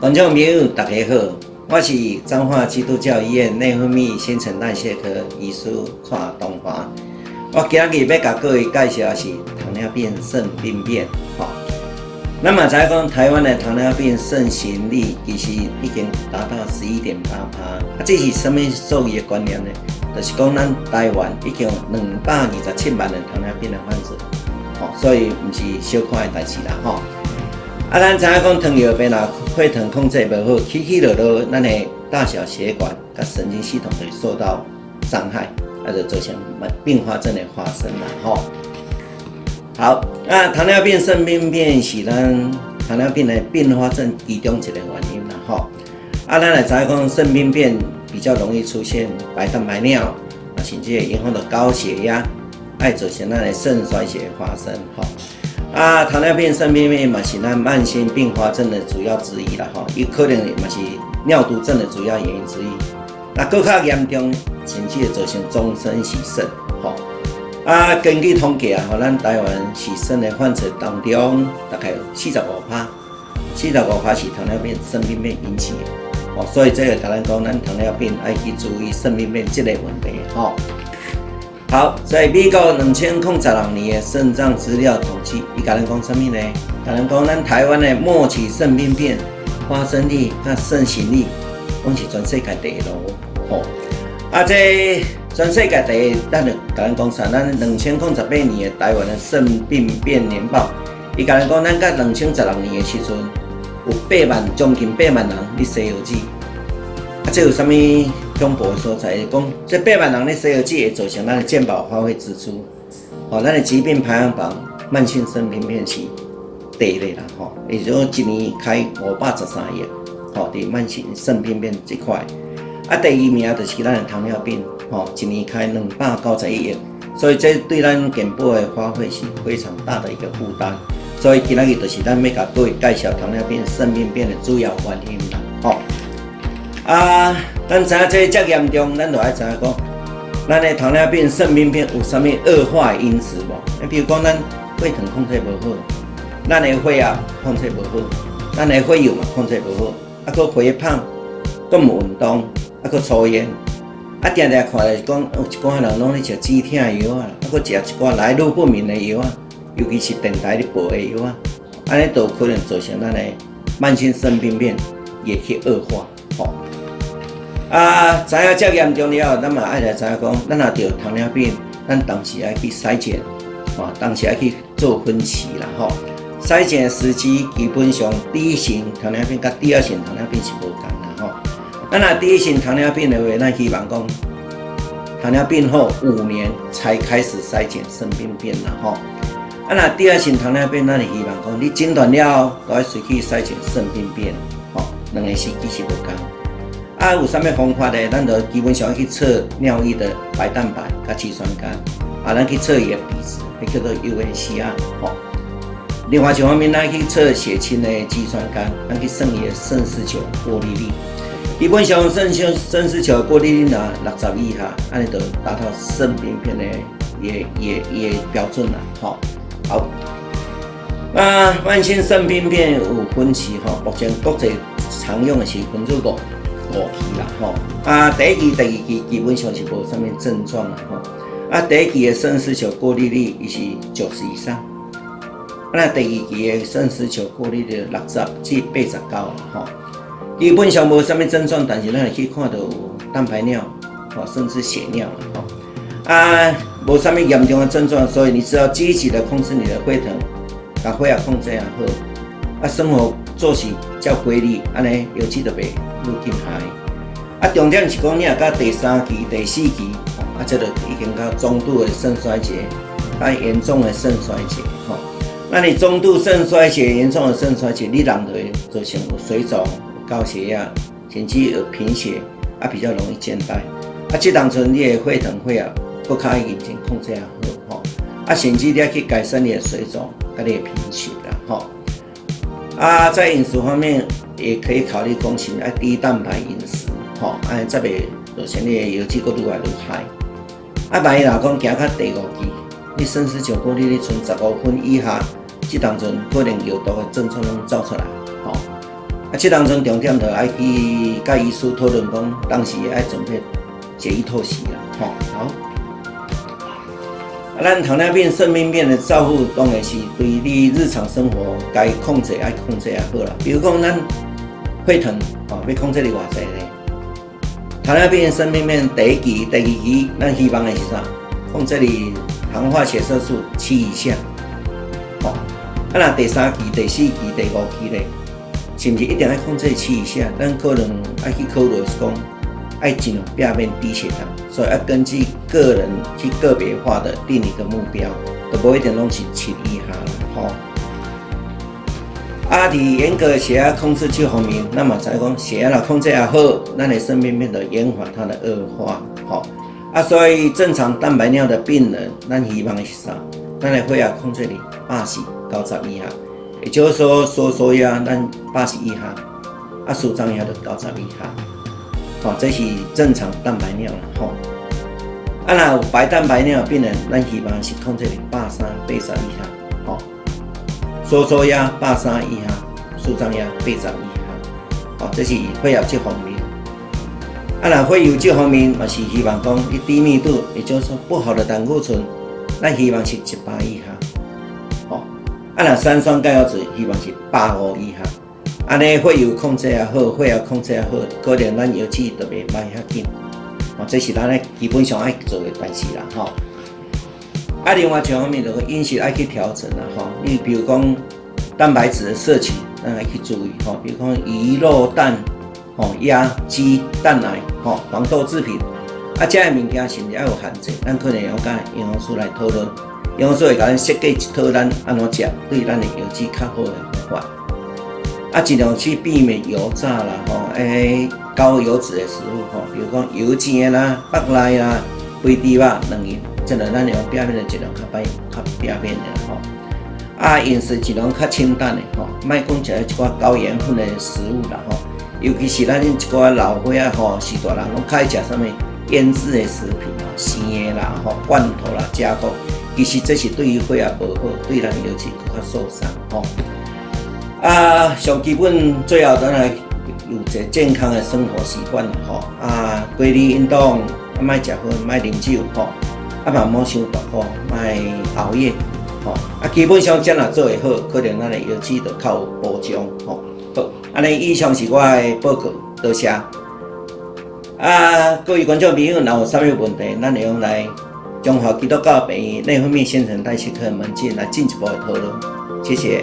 观众朋友大家好，我是彰化基督教医院内分泌新陈代谢科医师蔡东华。我今日要甲各位介绍的是糖尿病肾病变。哈，那么在讲台湾的糖尿病肾行率其实已经达到十一点八趴。这是什么数据的观念呢？就是讲咱台湾已经有两百二十七万的糖尿病的患者。哦，所以不是小看的代志啦，吼。啊，咱知影讲糖尿病啊，血糖控制不好，起起落落，咱的大小血管甲神经系统会受到伤害，啊，就造成并发症的发生啦，吼。好，啊，糖尿病肾病变是咱糖尿病的并发症其中一个原因啦，吼。啊，咱来知影讲肾病变比较容易出现白蛋白尿，啊，甚至会影响到高血压，爱造成咱的肾衰竭发生，吼。啊，糖尿病肾病变嘛是咱慢性并发症的主要之一啦，吼，有可能嘛是尿毒症的主要原因之一。那更较严重，甚至会造成终身洗肾，吼。啊，根据统计啊，吼，咱台湾洗肾的患者当中，大概有四十五趴，四十五趴是糖尿病肾病变引起的，吼。所以这个甲咱讲，咱糖尿病爱去注意肾病变这个问题，吼。好，在美国两千零十六年的肾脏资料统计，伊甲咱讲什么呢？甲咱讲咱台湾的末期肾病变发生率、甲盛行率，拢是全世界第一咯。吼，啊，这全世界第一，咱就甲咱讲啥？咱两千零十八年的台湾的肾病变年报，伊甲咱讲，咱甲两千十六年的时阵，有八万将近八万人伫西药剂，啊，这有啥物？恐怖的所在，讲这八万人的西药剂会造成咱的健保花费支出，哦，咱的疾病排行榜，慢性肾病变是第一类啦，吼，也就是说一年开五百十三亿，吼，伫慢性肾病变这块，啊，第二名就是咱的糖尿病，吼，一年开两百九十一亿，所以这对咱健保的花费是非常大的一个负担，所以今日就是咱要甲各位介绍糖尿病肾病变的主要原因啦，吼。啊，咱知影这遮严重，咱就爱知影讲，咱的糖尿病肾病变有啥物恶化因子无？你比如讲，咱血糖控制无好，咱的血压控制无好，咱的血油嘛控制无好，啊，搁肥胖，搁毋运动，啊，搁抽烟，啊，定定看来讲，有一寡人拢咧食止痛药啊，啊，搁食一寡来路不明的药啊，尤其是电台咧播的药啊，安尼都可能造成咱的慢性肾病变也去恶化，吼。啊，知影遮严重了后，咱嘛爱来知影讲，咱若着糖尿病，咱当时爱去筛检，吼，当时爱去做分期啦，吼。筛检的时机基本上，第一型糖尿病甲第二型糖尿病是无同啦，吼。咱若第一型糖尿病的话，咱希望讲，糖尿病后五年才开始筛检肾病变啦，吼。啊，若第二型糖尿病，咱就希望讲，你诊断了后，都要随去筛检肾病变，吼，两个时机是无同。啊，有啥物方法呢？咱就基本上去测尿液的白蛋白甲肌酸酐，啊，咱去测伊的比值，迄叫做 UACR 吼。另外一方面，咱去测血清的肌酸酐，咱去算伊的肾丝球过滤率。基本上肾丝肾丝球过滤率呢，六十以下，安尼就达到肾病变的也也也标准了，吼。好，啊，慢性肾病变有分期吼，目前国际常用的是分做五。五期啦，吼。啊，第一期、第二期基本上是无啥物症状啦，吼。啊，第一期的肾丝球过滤率伊是九十以上，那第二期的肾丝球过滤率六十至八十九啦，吼，基本上无啥物症状，但是咱会去看到蛋白尿，吼，甚至血尿啦，吼。啊，无啥物严重的症状，所以你只要积极的控制你的血糖，把血压控制也好，啊，生活做事较规律，安尼有机的袂。愈紧害，啊，重点是讲你若到第三期、第四期，啊，这个已经到中度的肾衰竭，啊，严重的肾衰竭，吼，那你中度肾衰竭、严重的肾衰竭，你人就会造成有水肿、高血压，甚至有贫血，啊，比较容易倦怠，啊，这当中你的血糖、血压不可以已经控制啊好，吼，啊，甚至你要去改善你的水肿，跟你的贫血啦，吼，啊，在饮食方面。也可以考虑讲是爱低蛋白饮食，吼，哎，这边有些你有几个愈来愈害。啊，万一若讲行到第五期，你肾丝球过滤率存十五分以下，这当中可能有毒的症状拢走出来，吼。啊，这当中重点就爱去甲医师讨论讲，当时爱准备解一透析啦，吼，好。咱糖尿病、肾病变的照顾，当然是对你日常生活该控制爱控制也好啦。比如讲，咱血糖哦，要控制你偌济呢？糖尿病、肾病变第一期、第二期，咱希望的是啥？控制你糖化血色素七以下。哦，啊，那第三期、第四期、第五期呢？是不是一定要控制七以下？咱可能要去考虑是讲，爱尽量避免低血糖，所以要根据个人去个别化的定一个目标，都不一定拢是七以下啦，吼。啊，伫严格血压控制这方面，那么才讲血压若控制也好，咱的肾病变的延缓它的恶化，吼。啊，所以正常蛋白尿的病人，咱希望是啥？咱的血压控制在八十九十以下。也就是说，收缩压咱八十以下，啊，舒张压就九十以下，好，这是正常蛋白尿了，吼。啊，那有白蛋白尿病人，咱希望是控制在八三八十以下，好，收缩压八三以下，舒张压八十以下，好，这是血压这方面。啊，那血油这方面嘛是希望讲一低密度，也就是说不好的胆固醇，咱希望是一百以下。啊，那三酸甘油酯希望是八五以下，安尼血油控制也好，血压控制也好，可能咱油脂特别慢遐紧，哦，这是咱咧基本上爱做的代志啦，吼。啊，另外一方面就是饮食爱去调整啦，吼。你比如讲蛋白质的摄取，咱爱去注意，吼。比如讲鱼肉蛋，吼鸭鸡蛋奶，吼黄豆制品，啊，这些物件是毋是要有限制？咱可能要甲营养师来讨论。营养师会甲咱设计一套咱安怎食，对咱的油脂较好的方法。啊，尽量去避免油炸啦，吼，诶，高油脂的食物，吼，比如讲油煎啦、北赖啦、飞猪肉、卵盐，这个咱用表面的尽量较歹、较表面的吼。啊，饮食尽量较清淡的，吼，莫讲食一寡高盐分的食物啦，吼。尤其是咱一寡老伙仔吼，时大人拢较爱食啥物腌制的食品啊、生的啦、吼罐头啦、加工。其实这是对于血压不好，对咱尤其更较受伤吼。啊，上基本最后当然有一个健康的生活习惯吼。啊，规律运动，啊，莫食薰，莫啉酒吼。啊，嘛莫伤大吼，莫熬夜吼。啊，基本上这样做会好，可能咱的油脂就较有保障吼。好，安尼以上是我的报告，多谢。啊，各位观众朋友，若有啥物问题，咱会用来。中华基督教医院内分泌新陈代谢科门诊来进一步的讨论，谢谢。